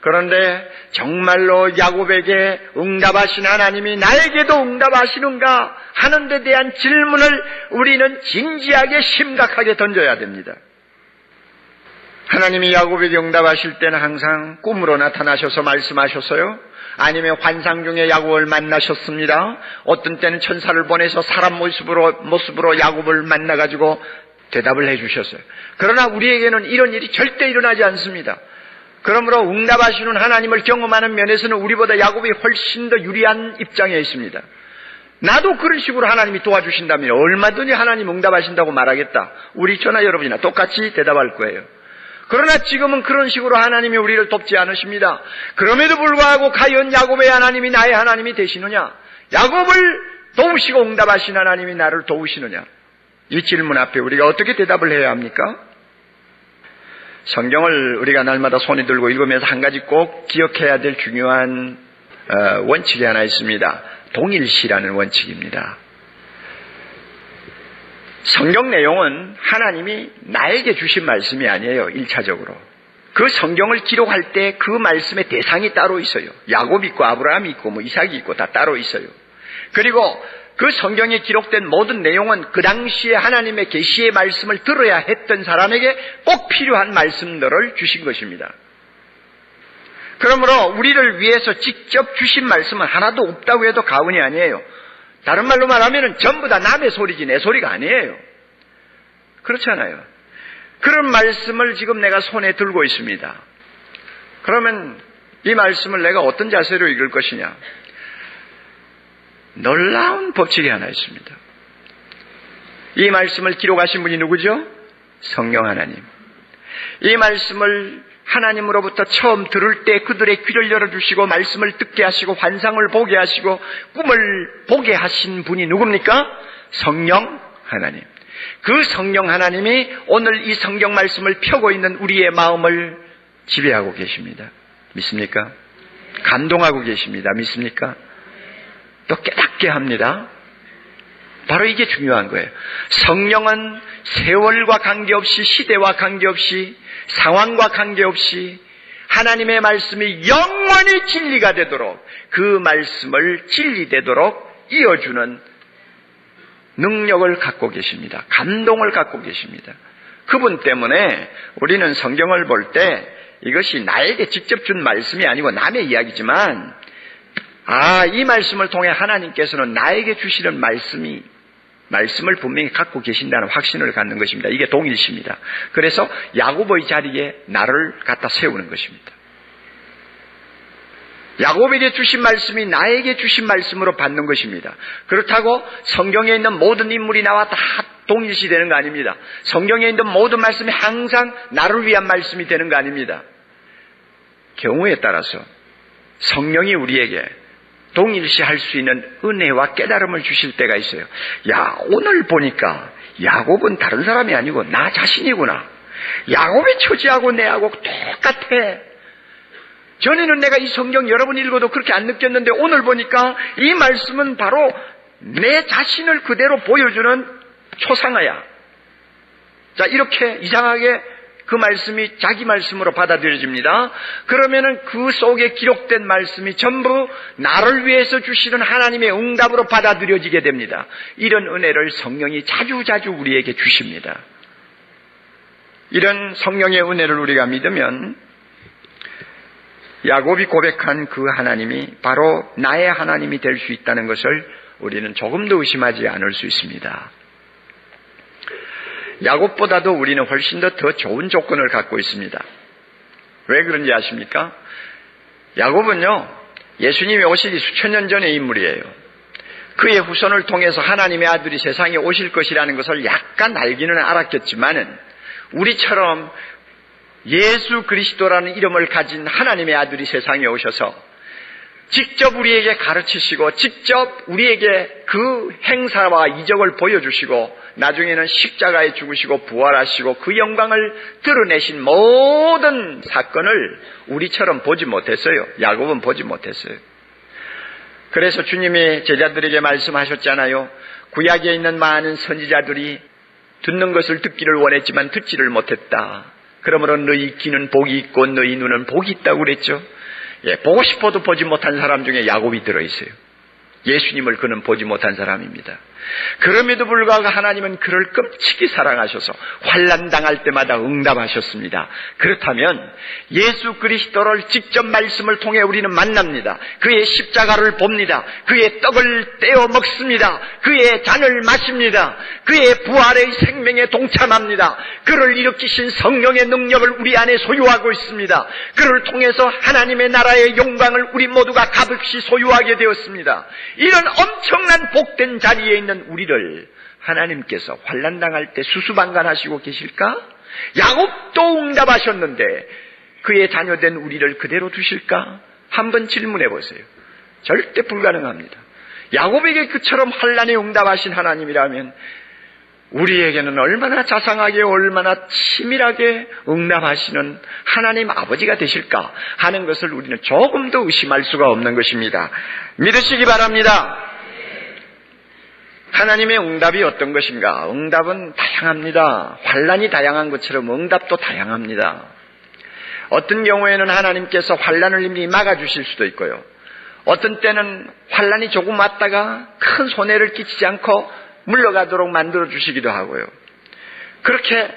그런데 정말로 야곱에게 응답하신 하나님이 나에게도 응답하시는가 하는 데 대한 질문을 우리는 진지하게 심각하게 던져야 됩니다. 하나님이 야곱에게 응답하실 때는 항상 꿈으로 나타나셔서 말씀하셨어요. 아니면 환상 중에 야곱을 만나셨습니다. 어떤 때는 천사를 보내서 사람 모습으로 모습으로 야곱을 만나 가지고 대답을 해 주셨어요. 그러나 우리에게는 이런 일이 절대 일어나지 않습니다. 그러므로 응답하시는 하나님을 경험하는 면에서는 우리보다 야곱이 훨씬 더 유리한 입장에 있습니다. 나도 그런 식으로 하나님이 도와주신다면 얼마든지 하나님 응답하신다고 말하겠다. 우리 저나 여러분이나 똑같이 대답할 거예요. 그러나 지금은 그런 식으로 하나님이 우리를 돕지 않으십니다. 그럼에도 불구하고 과연 야곱의 하나님이 나의 하나님이 되시느냐? 야곱을 도우시고 응답하신 하나님이 나를 도우시느냐? 이 질문 앞에 우리가 어떻게 대답을 해야 합니까? 성경을 우리가 날마다 손에 들고 읽으면서 한 가지 꼭 기억해야 될 중요한 어, 원칙이 하나 있습니다. 동일시라는 원칙입니다. 성경 내용은 하나님이 나에게 주신 말씀이 아니에요. 1차적으로. 그 성경을 기록할 때 그 말씀의 대상이 따로 있어요. 야곱 있고 아브라함 있고 뭐 이삭이 있고 다 따로 있어요. 그리고 그 성경에 기록된 모든 내용은 그 당시에 하나님의 계시의 말씀을 들어야 했던 사람에게 꼭 필요한 말씀들을 주신 것입니다. 그러므로 우리를 위해서 직접 주신 말씀은 하나도 없다고 해도 가언이 아니에요. 다른 말로 말하면 전부 다 남의 소리지 내 소리가 아니에요. 그렇잖아요. 그런 말씀을 지금 내가 손에 들고 있습니다. 그러면 이 말씀을 내가 어떤 자세로 읽을 것이냐? 놀라운 법칙이 하나 있습니다. 이 말씀을 기록하신 분이 누구죠? 성령 하나님. 이 말씀을 하나님으로부터 처음 들을 때 그들의 귀를 열어주시고 말씀을 듣게 하시고 환상을 보게 하시고 꿈을 보게 하신 분이 누굽니까? 성령 하나님. 그 성령 하나님이 오늘 이 성경 말씀을 펴고 있는 우리의 마음을 지배하고 계십니다. 믿습니까? 감동하고 계십니다. 믿습니까? 또 깨닫게 합니다. 바로 이게 중요한 거예요. 성령은 세월과 관계없이 시대와 관계없이 상황과 관계없이 하나님의 말씀이 영원히 진리가 되도록 그 말씀을 진리되도록 이어주는 능력을 갖고 계십니다. 감동을 갖고 계십니다. 그분 때문에 우리는 성경을 볼 때 이것이 나에게 직접 준 말씀이 아니고 남의 이야기지만 아, 이 말씀을 통해 하나님께서는 나에게 주시는 말씀이 말씀을 분명히 갖고 계신다는 확신을 갖는 것입니다. 이게 동일시입니다. 그래서 야곱의 자리에 나를 갖다 세우는 것입니다. 야곱에게 주신 말씀이 나에게 주신 말씀으로 받는 것입니다. 그렇다고 성경에 있는 모든 인물이 나와 다 동일시 되는 거 아닙니다. 성경에 있는 모든 말씀이 항상 나를 위한 말씀이 되는 거 아닙니다. 경우에 따라서 성령이 우리에게 동일시할 수 있는 은혜와 깨달음을 주실 때가 있어요. 야, 오늘 보니까 야곱은 다른 사람이 아니고 나 자신이구나. 야곱의 처지하고 내하고 똑같아. 전에는 내가 이 성경 여러 번 읽어도 그렇게 안 느꼈는데 오늘 보니까 이 말씀은 바로 내 자신을 그대로 보여주는 초상화야. 자, 이렇게 이상하게 그 말씀이 자기 말씀으로 받아들여집니다. 그러면은 그 속에 기록된 말씀이 전부 나를 위해서 주시는 하나님의 응답으로 받아들여지게 됩니다. 이런 은혜를 성령이 자주자주 우리에게 주십니다. 이런 성령의 은혜를 우리가 믿으면 야곱이 고백한 그 하나님이 바로 나의 하나님이 될 수 있다는 것을 우리는 조금도 의심하지 않을 수 있습니다. 야곱보다도 우리는 훨씬 더 더 좋은 조건을 갖고 있습니다. 왜 그런지 아십니까? 야곱은요, 예수님이 오시기 수천 년 전의 인물이에요. 그의 후손을 통해서 하나님의 아들이 세상에 오실 것이라는 것을 약간 알기는 알았겠지만은 우리처럼 예수 그리스도라는 이름을 가진 하나님의 아들이 세상에 오셔서 직접 우리에게 가르치시고 직접 우리에게 그 행사와 이적을 보여주시고 나중에는 십자가에 죽으시고 부활하시고 그 영광을 드러내신 모든 사건을 우리처럼 보지 못했어요. 야곱은 보지 못했어요. 그래서 주님이 제자들에게 말씀하셨잖아요. 구약에 있는 많은 선지자들이 듣는 것을 듣기를 원했지만 듣지를 못했다. 그러므로 너희 귀는 복이 있고 너희 눈은 복이 있다고 그랬죠. 예, 보고 싶어도 보지 못한 사람 중에 야곱이 들어있어요. 예수님을 그는 보지 못한 사람입니다. 그럼에도 불구하고 하나님은 그를 끔찍이 사랑하셔서 환란 당할 때마다 응답하셨습니다. 그렇다면 예수 그리스도를 직접 말씀을 통해 우리는 만납니다. 그의 십자가를 봅니다. 그의 떡을 떼어 먹습니다. 그의 잔을 마십니다. 그의 부활의 생명에 동참합니다. 그를 일으키신 성령의 능력을 우리 안에 소유하고 있습니다. 그를 통해서 하나님의 나라의 영광을 우리 모두가 값없이 소유하게 되었습니다. 이런 엄청난 복된 자리에 있는 있는 우리를 하나님께서 환란 당할 때 수수방관하시고 계실까? 야곱도 응답하셨는데 그의 자녀된 우리를 그대로 두실까? 한번 질문해 보세요. 절대 불가능합니다. 야곱에게 그처럼 환란에 응답하신 하나님이라면 우리에게는 얼마나 자상하게 얼마나 치밀하게 응답하시는 하나님 아버지가 되실까 하는 것을 우리는 조금 더 의심할 수가 없는 것입니다. 믿으시기 바랍니다. 하나님의 응답이 어떤 것인가? 응답은 다양합니다. 환란이 다양한 것처럼 응답도 다양합니다. 어떤 경우에는 하나님께서 환란을 이미 막아주실 수도 있고요. 어떤 때는 환란이 조금 왔다가 큰 손해를 끼치지 않고 물러가도록 만들어 주시기도 하고요. 그렇게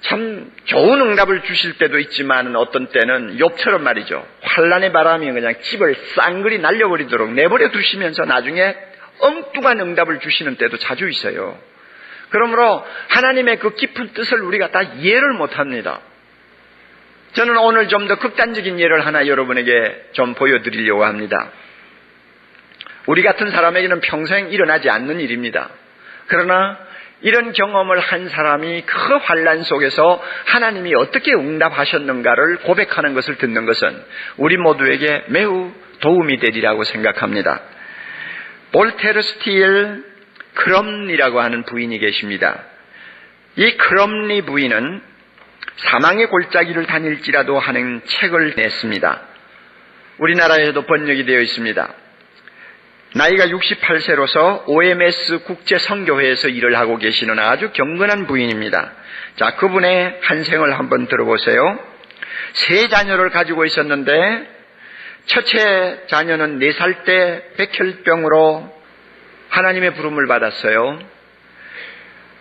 참 좋은 응답을 주실 때도 있지만 어떤 때는 욕처럼 말이죠. 환란의 바람이 그냥 집을 쌍그리 날려버리도록 내버려 두시면서 나중에 엉뚱한 응답을 주시는 때도 자주 있어요. 그러므로 하나님의 그 깊은 뜻을 우리가 다 이해를 못합니다. 저는 오늘 좀 더 극단적인 예를 하나 여러분에게 좀 보여드리려고 합니다. 우리 같은 사람에게는 평생 일어나지 않는 일입니다. 그러나 이런 경험을 한 사람이 그 환란 속에서 하나님이 어떻게 응답하셨는가를 고백하는 것을 듣는 것은 우리 모두에게 매우 도움이 되리라고 생각합니다. 볼테르 스틸 크럼리라고 하는 부인이 계십니다. 이 크럼리 부인은 사망의 골짜기를 다닐지라도 하는 책을 냈습니다. 우리나라에도 번역이 되어 있습니다. 나이가 68세로서 OMS 국제선교회에서 일을 하고 계시는 아주 경건한 부인입니다. 자, 그분의 한 생을 한번 들어보세요. 세 자녀를 가지고 있었는데 첫째 자녀는 4살 때 백혈병으로 하나님의 부름을 받았어요.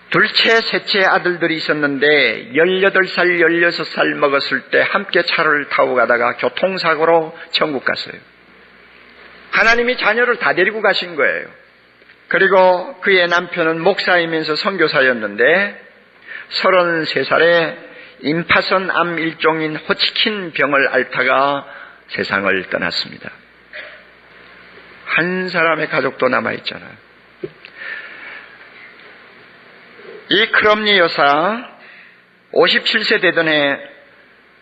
둘째, 셋째 아들들이 있었는데 18살, 16살 먹었을 때 함께 차를 타고 가다가 교통사고로 천국 갔어요. 하나님이 자녀를 다 데리고 가신 거예요. 그리고 그의 남편은 목사이면서 선교사였는데 33살에 임파선 암 일종인 호치킨 병을 앓다가 세상을 떠났습니다. 한 사람의 가족도 남아있잖아요. 이 크럼니 여사 57세 되던 해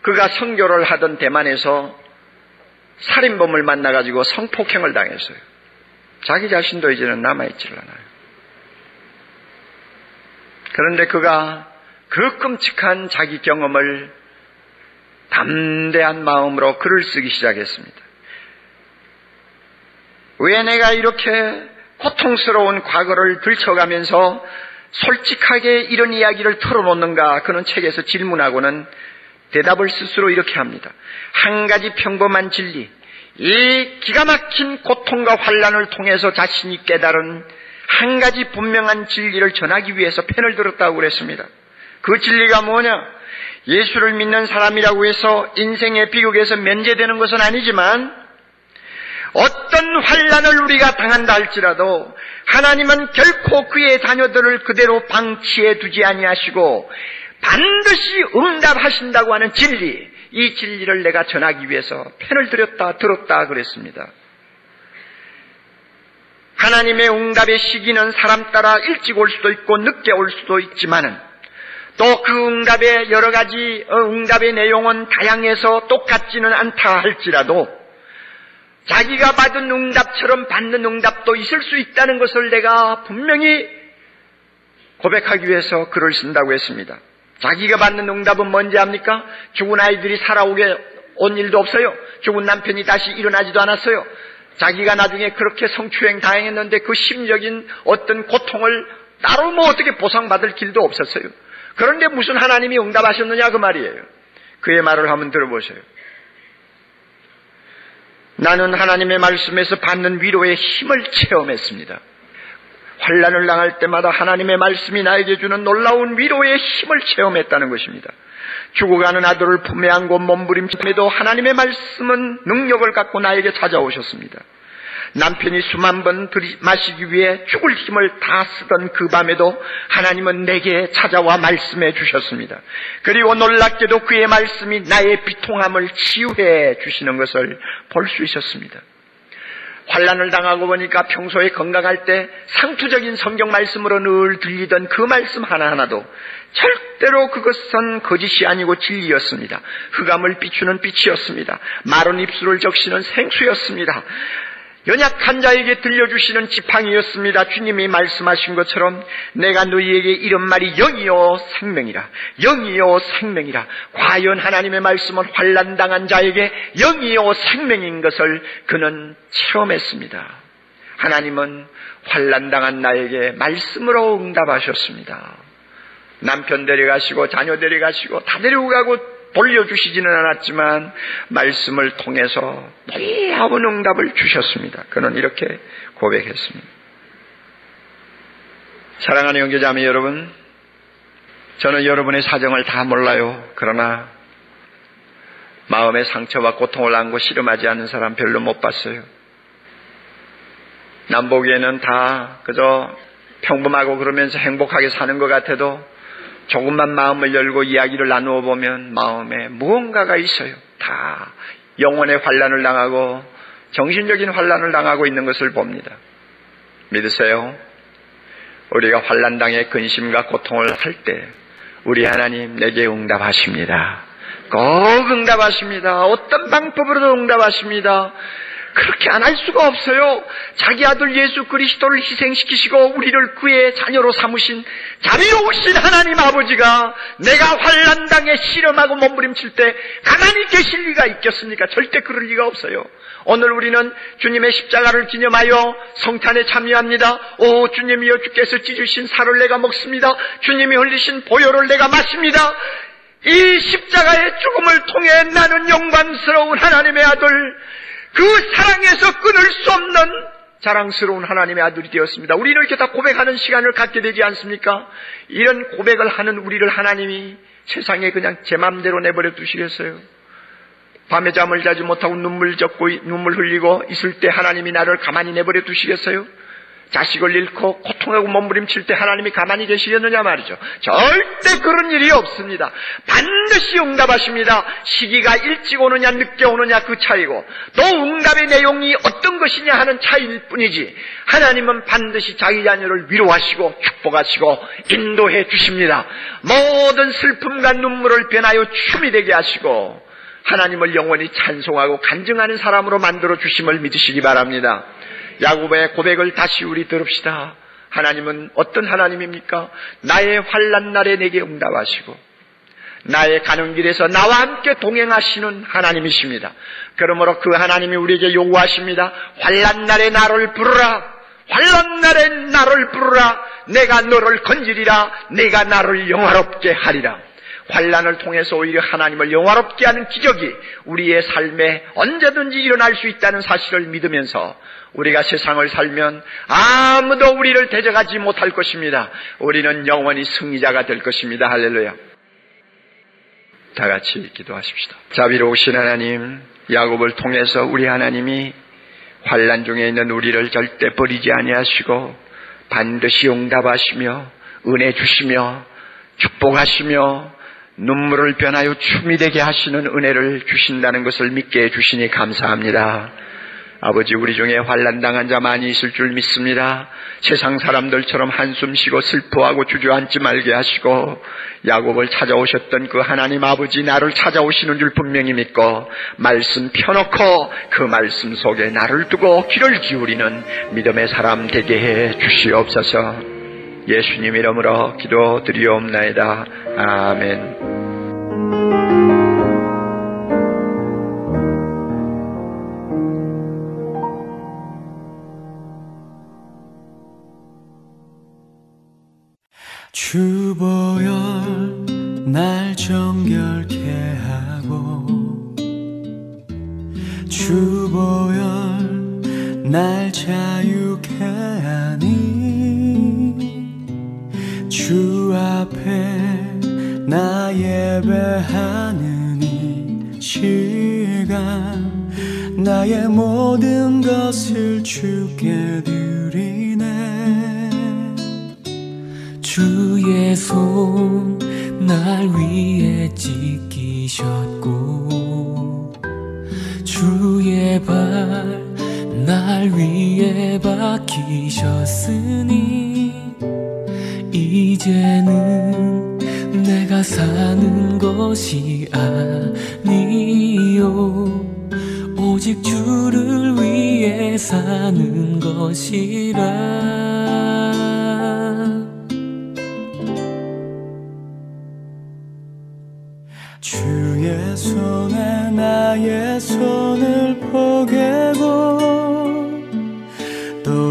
그가 성교를 하던 대만에서 살인범을 만나가지고 성폭행을 당했어요. 자기 자신도 이제는 남아있질 않아요. 그런데 그가 그 끔찍한 자기 경험을 담대한 마음으로 글을 쓰기 시작했습니다. 왜 내가 이렇게 고통스러운 과거를 들춰가면서 솔직하게 이런 이야기를 털어놓는가 그는 책에서 질문하고는 대답을 스스로 이렇게 합니다. 한 가지 평범한 진리, 이 기가 막힌 고통과 환란을 통해서 자신이 깨달은 한 가지 분명한 진리를 전하기 위해서 펜을 들었다고 그랬습니다. 그 진리가 뭐냐? 예수를 믿는 사람이라고 해서 인생의 비극에서 면제되는 것은 아니지만 어떤 환란을 우리가 당한다 할지라도 하나님은 결코 그의 자녀들을 그대로 방치해 두지 아니하시고 반드시 응답하신다고 하는 진리, 이 진리를 내가 전하기 위해서 펜을 들였다 들었다 그랬습니다. 하나님의 응답의 시기는 사람 따라 일찍 올 수도 있고 늦게 올 수도 있지만은 또 그 응답의 여러 가지 어, 응답의 내용은 다양해서 똑같지는 않다 할지라도 자기가 받은 응답처럼 받는 응답도 있을 수 있다는 것을 내가 분명히 고백하기 위해서 글을 쓴다고 했습니다. 자기가 받는 응답은 뭔지 압니까? 죽은 아이들이 살아오게 온 일도 없어요. 죽은 남편이 다시 일어나지도 않았어요. 자기가 나중에 그렇게 성추행 당했는데 그 심적인 어떤 고통을 따로 뭐 어떻게 보상받을 길도 없었어요. 그런데 무슨 하나님이 응답하셨느냐 그 말이에요. 그의 말을 한번 들어보세요. 나는 하나님의 말씀에서 받는 위로의 힘을 체험했습니다. 환란을 당할 때마다 하나님의 말씀이 나에게 주는 놀라운 위로의 힘을 체험했다는 것입니다. 죽어가는 아들을 품에 안고 몸부림치면도 하나님의 말씀은 능력을 갖고 나에게 찾아오셨습니다. 남편이 수만 번 들이마시기 위해 죽을 힘을 다 쓰던 그 밤에도 하나님은 내게 찾아와 말씀해 주셨습니다. 그리고 놀랍게도 그의 말씀이 나의 비통함을 치유해 주시는 것을 볼 수 있었습니다. 환란을 당하고 보니까 평소에 건강할 때 상투적인 성경 말씀으로 늘 들리던 그 말씀 하나하나도 절대로 그것은 거짓이 아니고 진리였습니다. 흑암을 비추는 빛이었습니다. 마른 입술을 적시는 생수였습니다. 연약한 자에게 들려주시는 지팡이였습니다. 주님이 말씀하신 것처럼 내가 너희에게 이런 말이 영이요 생명이라. 영이요 생명이라. 과연 하나님의 말씀은 환란당한 자에게 영이요 생명인 것을 그는 체험했습니다. 하나님은 환란당한 나에게 말씀으로 응답하셨습니다. 남편 데려가시고 자녀 데려가시고 다 데리고 가고 돌려주시지는 않았지만 말씀을 통해서 놀라운 응답을 주셨습니다. 그는 이렇게 고백했습니다. 사랑하는 영계자매 여러분, 저는 여러분의 사정을 다 몰라요. 그러나 마음의 상처와 고통을 안고 씨름하지 않는 사람 별로 못 봤어요. 남 보기에는 다 그저 평범하고 그러면서 행복하게 사는 것 같아도 조금만 마음을 열고 이야기를 나누어 보면 마음에 무언가가 있어요. 다 영혼의 환란을 당하고 정신적인 환란을 당하고 있는 것을 봅니다. 믿으세요? 우리가 환란 당해 근심과 고통을 할 때 우리 하나님 내게 응답하십니다. 꼭 응답하십니다. 어떤 방법으로도 응답하십니다. 그렇게 안 할 수가 없어요. 자기 아들 예수 그리스도를 희생시키시고 우리를 그의 자녀로 삼으신 자비로우신 하나님 아버지가 내가 환란 당에 실험하고 몸부림칠 때 가만히 계실 리가 있겠습니까? 절대 그럴 리가 없어요. 오늘 우리는 주님의 십자가를 기념하여 성탄에 참여합니다. 오 주님이여 주께서 찢으신 살을 내가 먹습니다. 주님이 흘리신 보혈을 내가 마십니다. 이 십자가의 죽음을 통해 나는 영광스러운 하나님의 아들 그 사랑에서 끊을 수 없는 자랑스러운 하나님의 아들이 되었습니다. 우리는 이렇게 다 고백하는 시간을 갖게 되지 않습니까? 이런 고백을 하는 우리를 하나님이 세상에 그냥 제 맘대로 내버려 두시겠어요? 밤에 잠을 자지 못하고 눈물 젖고 눈물 흘리고 있을 때 하나님이 나를 가만히 내버려 두시겠어요? 자식을 잃고 고통하고 몸부림칠 때 하나님이 가만히 계시겠느냐 말이죠. 절대 그런 일이 없습니다. 반드시 응답하십니다. 시기가 일찍 오느냐 늦게 오느냐 그 차이고 또 응답의 내용이 어떤 것이냐 하는 차이일 뿐이지 하나님은 반드시 자기 자녀를 위로하시고 축복하시고 인도해 주십니다. 모든 슬픔과 눈물을 변하여 춤이 되게 하시고 하나님을 영원히 찬송하고 간증하는 사람으로 만들어 주심을 믿으시기 바랍니다. 야곱의 고백을 다시 우리 들읍시다. 하나님은 어떤 하나님입니까? 나의 환란 날에 내게 응답하시고 나의 가는 길에서 나와 함께 동행하시는 하나님이십니다. 그러므로 그 하나님이 우리에게 요구하십니다. 환란 날에 나를 부르라. 환란 날에 나를 부르라. 내가 너를 건지리라. 내가 나를 영화롭게 하리라. 환란을 통해서 오히려 하나님을 영화롭게 하는 기적이 우리의 삶에 언제든지 일어날 수 있다는 사실을 믿으면서 우리가 세상을 살면 아무도 우리를 대적하지 못할 것입니다. 우리는 영원히 승리자가 될 것입니다. 할렐루야. 다 같이 기도하십시다. 자비로우신 하나님, 야곱을 통해서 우리 하나님이 환란 중에 있는 우리를 절대 버리지 아니하시고 반드시 응답하시며 은혜 주시며 축복하시며 눈물을 변하여 춤이 되게 하시는 은혜를 주신다는 것을 믿게 해주시니 감사합니다. 아버지 우리 중에 환란 당한 자 많이 있을 줄 믿습니다. 세상 사람들처럼 한숨 쉬고 슬퍼하고 주저앉지 말게 하시고 야곱을 찾아오셨던 그 하나님 아버지 나를 찾아오시는 줄 분명히 믿고 말씀 펴놓고 그 말씀 속에 나를 두고 귀를 기울이는 믿음의 사람 되게 해 주시옵소서. 예수님 이름으로 기도드리옵나이다. 아멘. 주보여 날 정결케 하고 주 주보혈 날 자유케 하니 주 앞에 나 예배하는 이 시간 나의 모든 것을 주께 드리네. 주의 손 날 위에 지키셨고 주의 발 날 위에 박히셨으니 이제는 내가 사는 것이 아니요. 오직 주를 위해 사는 것이라. 주의 손에 나의 손을 포개고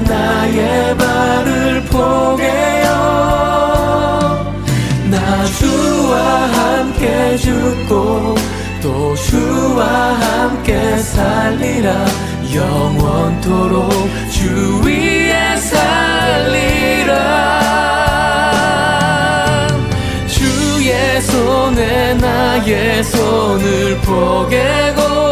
나의 발을 포개어 살리라. 영원토록 주 위에 살리라. 주의 손에 나의 손을 포개고